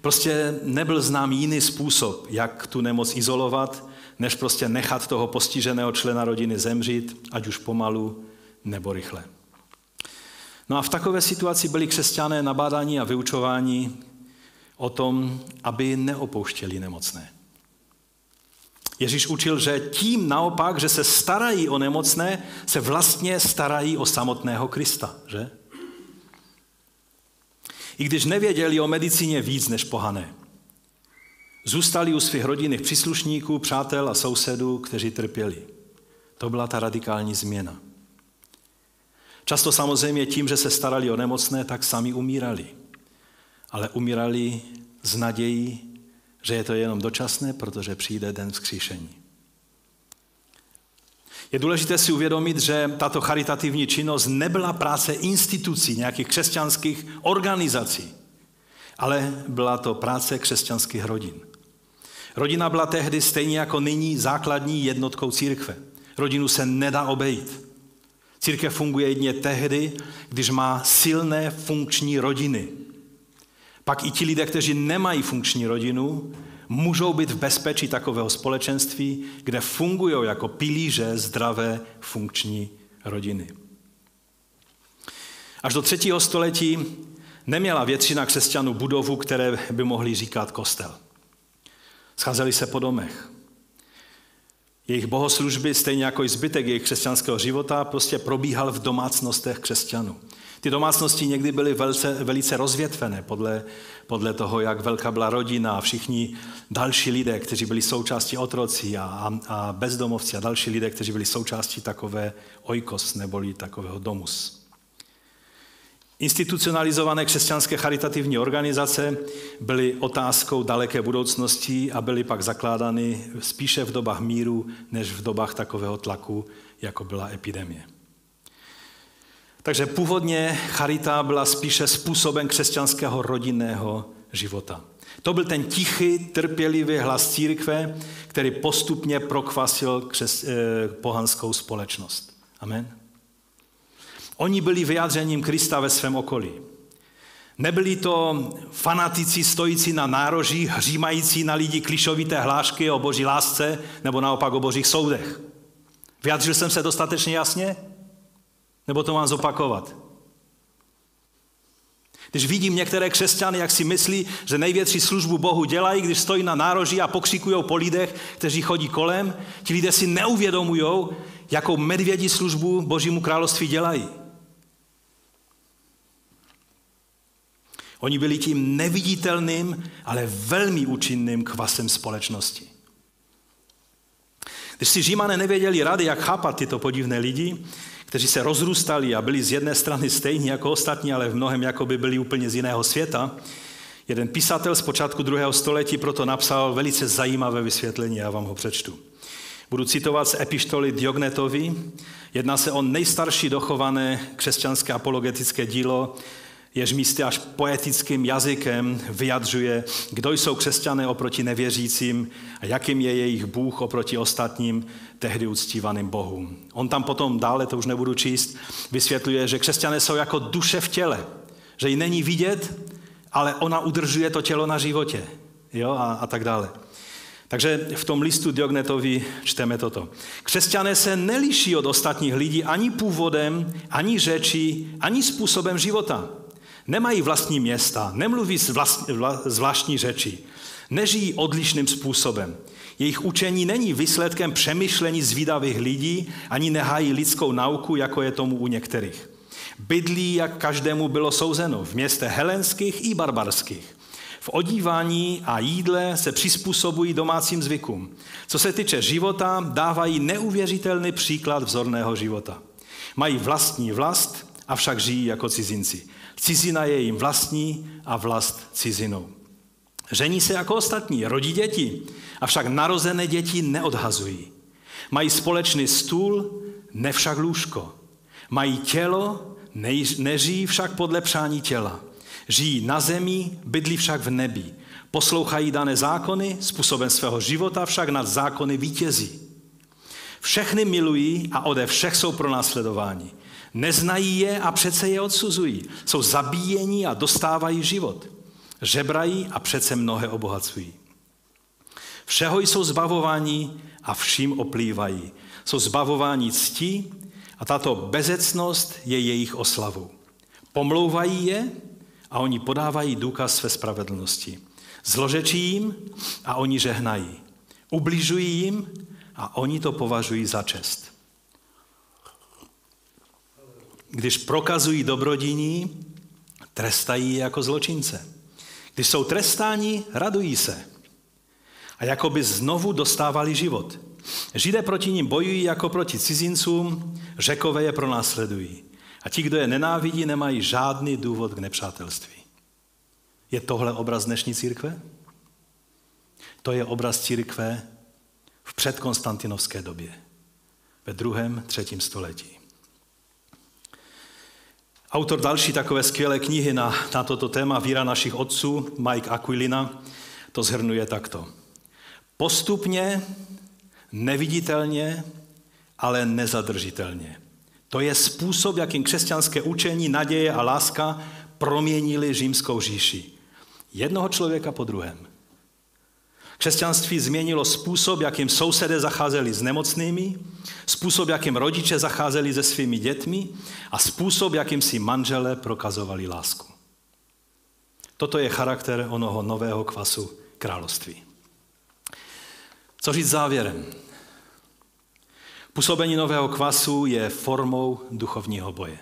Prostě nebyl znám jiný způsob, jak tu nemoc izolovat, než prostě nechat toho postiženého člena rodiny zemřít, ať už pomalu nebo rychle. No a v takové situaci byli křesťané nabádání a vyučování o tom, aby neopouštěli nemocné. Ježíš učil, že tím naopak, že se starají o nemocné, se vlastně starají o samotného Krista, že? I když nevěděli o medicíně víc než pohané. Zůstali u svých rodinných příslušníků, přátel a sousedů, kteří trpěli. To byla ta radikální změna. Často samozřejmě tím, že se starali o nemocné, tak sami umírali. Ale umírali z nadějí, že je to jenom dočasné, protože přijde den vzkříšení. Je důležité si uvědomit, že tato charitativní činnost nebyla práce institucí, nějakých křesťanských organizací, ale byla to práce křesťanských rodin. Rodina byla tehdy stejně jako nyní základní jednotkou církve. Rodinu se nedá obejít. Církev funguje jedně tehdy, když má silné funkční rodiny. Pak i ti lidé, kteří nemají funkční rodinu, můžou být v bezpečí takového společenství, kde fungují jako pilíře zdravé funkční rodiny. Až do třetího století neměla většina křesťanů budovu, které by mohli říkat kostel. Scházeli se po domech. Jejich bohoslužby, stejně jako i zbytek jejich křesťanského života, prostě probíhal v domácnostech křesťanů. Ty domácnosti někdy byly velice, velice rozvětvené podle, podle toho, jak velká byla rodina a všichni další lidé, kteří byli součástí otrocí a, a, a bezdomovci a další lidé, kteří byli součástí takové ojkos neboli takového domus. Institucionalizované křesťanské charitativní organizace byly otázkou daleké budoucnosti a byly pak zakládány spíše v dobách míru, než v dobách takového tlaku, jako byla epidemie. Takže původně charita byla spíše způsobem křesťanského rodinného života. To byl ten tichý, trpělivý hlas církve, který postupně prokvasil křes, eh, pohanskou společnost. Amen. Oni byli vyjádřením Krista ve svém okolí. Nebyli to fanatici stojící na nárožích, hřímající na lidi klišovité hlášky o boží lásce nebo naopak o božích soudech. Vyjádřil jsem se dostatečně jasně? Nebo to mám zopakovat? Když vidím některé křesťany, jak si myslí, že největší službu Bohu dělají, když stojí na nároží a pokřikují po lidech, kteří chodí kolem, ti lidé si neuvědomují, jakou medvědí službu Božímu království dělají. Oni byli tím neviditelným, ale velmi účinným kvasem společnosti. Když si Římané nevěděli rady, jak chápat tyto podivné lidi, kteří se rozrůstali a byli z jedné strany stejní jako ostatní, ale v mnohem jako by byli úplně z jiného světa, jeden písatel z počátku druhého století proto napsal velice zajímavé vysvětlení, já vám ho přečtu. Budu citovat z epištoly Diognetovi. Jedná se o nejstarší dochované křesťanské apologetické dílo, jež místy až poetickým jazykem vyjadřuje, kdo jsou křesťané oproti nevěřícím a jakým je jejich Bůh oproti ostatním tehdy uctívaným Bohům. On tam potom dále, to už nebudu číst, vysvětluje, že křesťané jsou jako duše v těle, že ji není vidět, ale ona udržuje to tělo na životě jo, a, a tak dále. Takže v tom listu Diognetovi čteme toto. Křesťané se neliší od ostatních lidí ani původem, ani řečí, ani způsobem života. Nemají vlastní města, nemluví zvláštní řeči, nežijí odlišným způsobem. Jejich učení není výsledkem přemýšlení zvídavých lidí, ani nehájí lidskou nauku, jako je tomu u některých. Bydlí, jak každému bylo souzeno, v městech helenských i barbarských. V odívání a jídle se přizpůsobují domácím zvykům. Co se týče života, dávají neuvěřitelný příklad vzorného života. Mají vlastní vlast, avšak žijí jako cizinci. Cizina je jim vlastní a vlast cizinou. Žení se jako ostatní, rodí děti, avšak narozené děti neodhazují. Mají společný stůl, ne však lůžko. Mají tělo, nežijí však podle přání těla. Žijí na zemi, bydlí však v nebi. Poslouchají dané zákony, způsobem svého života však nad zákony vítězí. Všechny milují a ode všech jsou pro následování. Neznají je a přece je odsuzují. Jsou zabíjeni a dostávají život. Žebrají a přece mnohé obohacují. Všeho jsou zbavováni a vším oplývají. Jsou zbavováni ctí a tato bezecnost je jejich oslavou. Pomlouvají je a oni podávají důkaz své spravedlnosti. Zložečí jim a oni žehnají. Ubližují jim a oni to považují za čest. Když prokazují dobrodiní, trestají je jako zločince. Když jsou trestáni, radují se. A jako by znovu dostávali život. Židé proti ním bojují jako proti cizincům, řekové je pronásledují. A ti, kdo je nenávidí, nemají žádný důvod k nepřátelství. Je tohle obraz dnešní církve? To je obraz církve v předkonstantinovské době. ve druhém, třetím století. Autor další takové skvělé knihy na, na toto téma Víra našich otců, Mike Aquilina, to zhrnuje takto. Postupně, neviditelně, ale nezadržitelně. To je způsob, jakým křesťanské učení, naděje a láska proměnili římskou říši. Jednoho člověka po druhém. Křesťanství změnilo způsob, jakým sousedé zacházeli s nemocnými, způsob, jakým rodiče zacházeli se svými dětmi a způsob, jakým si manželé prokazovali lásku. Toto je charakter onoho nového kvasu království. Co říct závěrem? Působení nového kvasu je formou duchovního boje.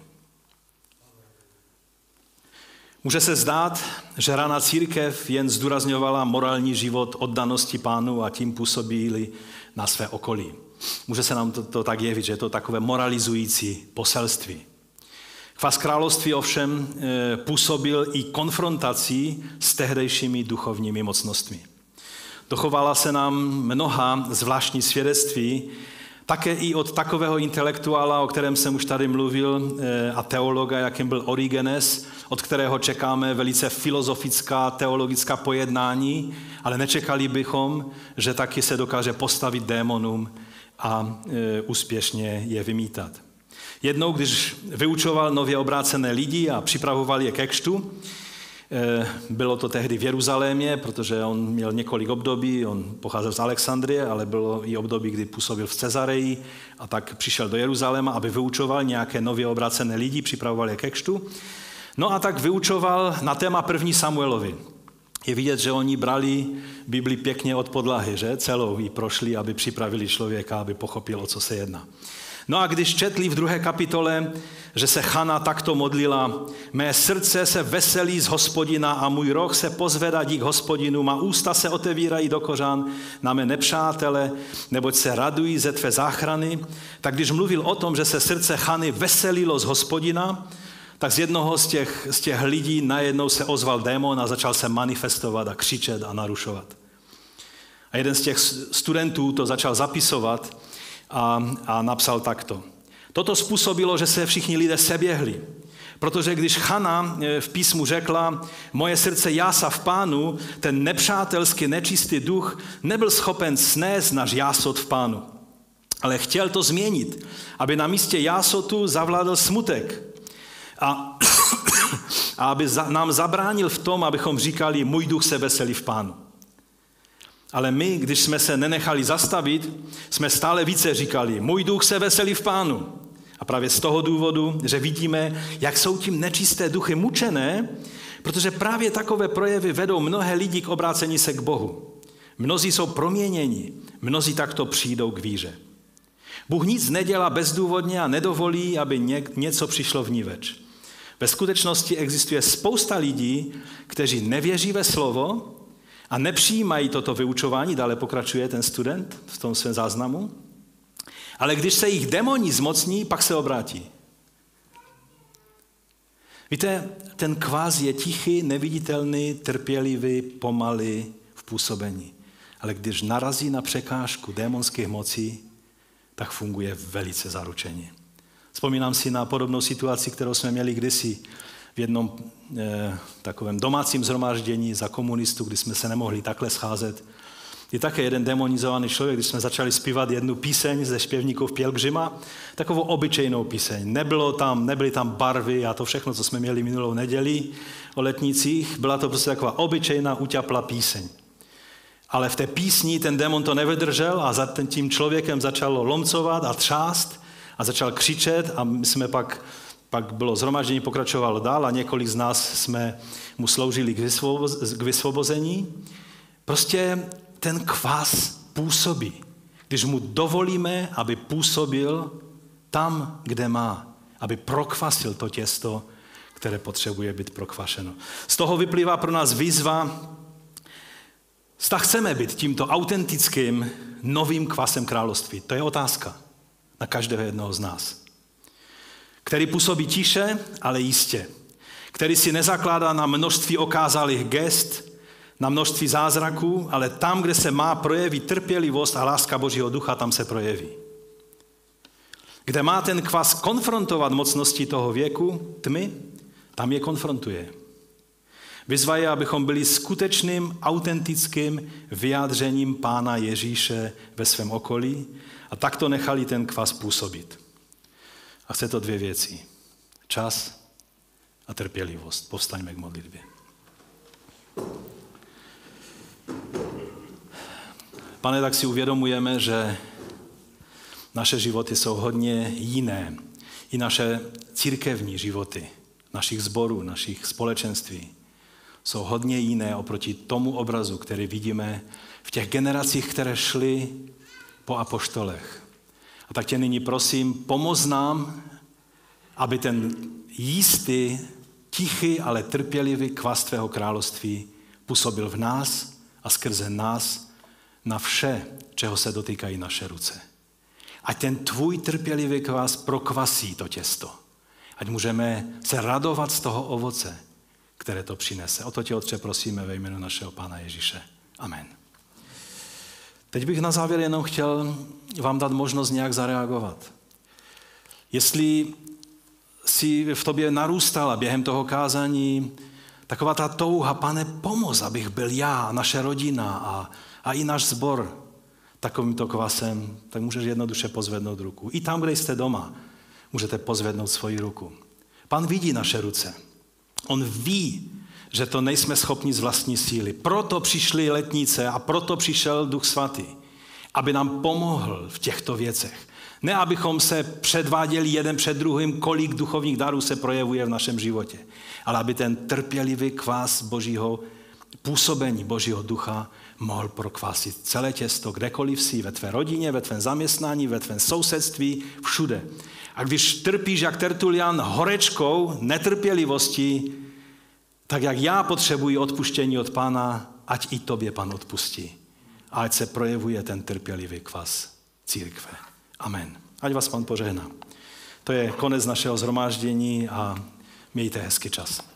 Může se zdát, že rána církev jen zdůrazňovala morální život oddanosti pánu a tím působili na své okolí. Může se nám to, to tak jevit, že je to takové moralizující poselství. Kvas království ovšem e, působil i konfrontací s tehdejšími duchovními mocnostmi. Dochovala se nám mnoha zvláštní svědectví také i od takového intelektuála, o kterém jsem už tady mluvil, eh, a teologa, jakým byl Origenes, od kterého čekáme velice filozofická, teologická pojednání, ale nečekali bychom, že taky se dokáže postavit démonům a e, úspěšně je vymítat. Jednou, když vyučoval nově obrácené lidi a připravoval je ke kštu, Eh, bylo to tehdy v Jeruzalémě, protože on měl několik období, on pocházel z Alexandrie, ale bylo i období, kdy působil v Cezareji a tak přišel do Jeruzaléma, aby vyučoval nějaké nově obrácené lidi, připravoval je ke kštu. No a tak vyučoval na téma první Samuelovi. Je vidět, že oni brali Bibli pěkně od podlahy, že? Celou ji prošli, aby připravili člověka, aby pochopil, o co se jedná. No a když četli v druhé kapitole, že se Chana takto modlila, mé srdce se veselí z hospodina a můj roh se pozvedá dík hospodinu, má ústa se otevírají do kořán na mé nepřátele, neboť se radují ze tvé záchrany, tak když mluvil o tom, že se srdce Chany veselilo z hospodina, tak z jednoho z těch, z těch lidí najednou se ozval démon a začal se manifestovat a křičet a narušovat. A jeden z těch studentů to začal zapisovat a, a napsal takto. Toto způsobilo, že se všichni lidé seběhli. Protože když Chana e, v písmu řekla, moje srdce jása v pánu, ten nepřátelský nečistý duch nebyl schopen snést náš jásot v pánu. Ale chtěl to změnit, aby na místě jásotu zavládl smutek. A, a aby za, nám zabránil v tom, abychom říkali, můj duch se veselí v pánu. Ale my, když jsme se nenechali zastavit, jsme stále více říkali, můj duch se veselí v pánu. A právě z toho důvodu, že vidíme, jak jsou tím nečisté duchy mučené, protože právě takové projevy vedou mnohé lidi k obrácení se k Bohu. Mnozí jsou proměněni, mnozí takto přijdou k víře. Bůh nic nedělá bezdůvodně a nedovolí, aby něco přišlo v ní več. Ve skutečnosti existuje spousta lidí, kteří nevěří ve slovo a nepřijímají toto vyučování, dále pokračuje ten student v tom svém záznamu, ale když se jich demoni zmocní, pak se obrátí. Víte, ten kvás je tichý, neviditelný, trpělivý, pomalý v působení. Ale když narazí na překážku démonských mocí, tak funguje velice zaručeně. Vzpomínám si na podobnou situaci, kterou jsme měli kdysi v jednom eh, takovém domácím zhromáždění za komunistů, kdy jsme se nemohli takhle scházet je také jeden demonizovaný člověk, když jsme začali zpívat jednu píseň ze zpěvníků v Pielgrzyma, takovou obyčejnou píseň. Nebylo tam, nebyly tam barvy a to všechno, co jsme měli minulou neděli o letnicích, byla to prostě taková obyčejná, uťaplá píseň. Ale v té písni ten demon to nevydržel a za tím člověkem začalo lomcovat a třást a začal křičet a my jsme pak, pak bylo zhromaždění, pokračovalo dál a několik z nás jsme mu sloužili k vysvobození. Prostě ten kvás působí. Když mu dovolíme, aby působil tam, kde má, aby prokvasil to těsto, které potřebuje být prokvašeno. Z toho vyplývá pro nás výzva, zda chceme být tímto autentickým novým kvasem království. To je otázka na každého jednoho z nás. Který působí tiše, ale jistě. Který si nezakládá na množství okázalých gest, na množství zázraků, ale tam, kde se má projevit trpělivost a láska Božího ducha, tam se projeví. Kde má ten kvas konfrontovat mocnosti toho věku, tmy, tam je konfrontuje. Vyzvají, abychom byli skutečným, autentickým vyjádřením Pána Ježíše ve svém okolí a takto nechali ten kvas působit. A chce to dvě věci. Čas a trpělivost. Povstaňme k modlitbě. Pane, tak si uvědomujeme, že naše životy jsou hodně jiné. I naše církevní životy, našich zborů, našich společenství jsou hodně jiné oproti tomu obrazu, který vidíme v těch generacích, které šly po apoštolech. A tak tě nyní prosím, pomoz nám, aby ten jistý, tichý, ale trpělivý kvas tvého království působil v nás a skrze nás na vše, čeho se dotýkají naše ruce. Ať ten tvůj trpělivý kvas prokvasí to těsto. Ať můžeme se radovat z toho ovoce, které to přinese. O to tě, Otče, prosíme ve jménu našeho Pána Ježíše. Amen. Teď bych na závěr jenom chtěl vám dát možnost nějak zareagovat. Jestli si v tobě narůstala během toho kázání taková ta touha, pane, pomoz, abych byl já naše rodina a, a i náš zbor takovýmto kvasem, tak můžeš jednoduše pozvednout ruku. I tam, kde jste doma, můžete pozvednout svoji ruku. Pan vidí naše ruce. On ví, že to nejsme schopni z vlastní síly. Proto přišly letnice a proto přišel Duch Svatý, aby nám pomohl v těchto věcech. Ne, abychom se předváděli jeden před druhým, kolik duchovních darů se projevuje v našem životě, ale aby ten trpělivý kvás Božího působení Božího ducha mohl prokvásit celé těsto, kdekoliv si, ve tvé rodině, ve tvém zaměstnání, ve tvém sousedství, všude. A když trpíš jak Tertulian horečkou, netrpělivostí, tak jak já potřebuji odpuštění od Pána, ať i tobě Pan odpustí. A ať se projevuje ten trpělivý kvas církve. Amen. Ať vás Pan požehná. To je konec našeho zhromáždění a mějte hezký čas.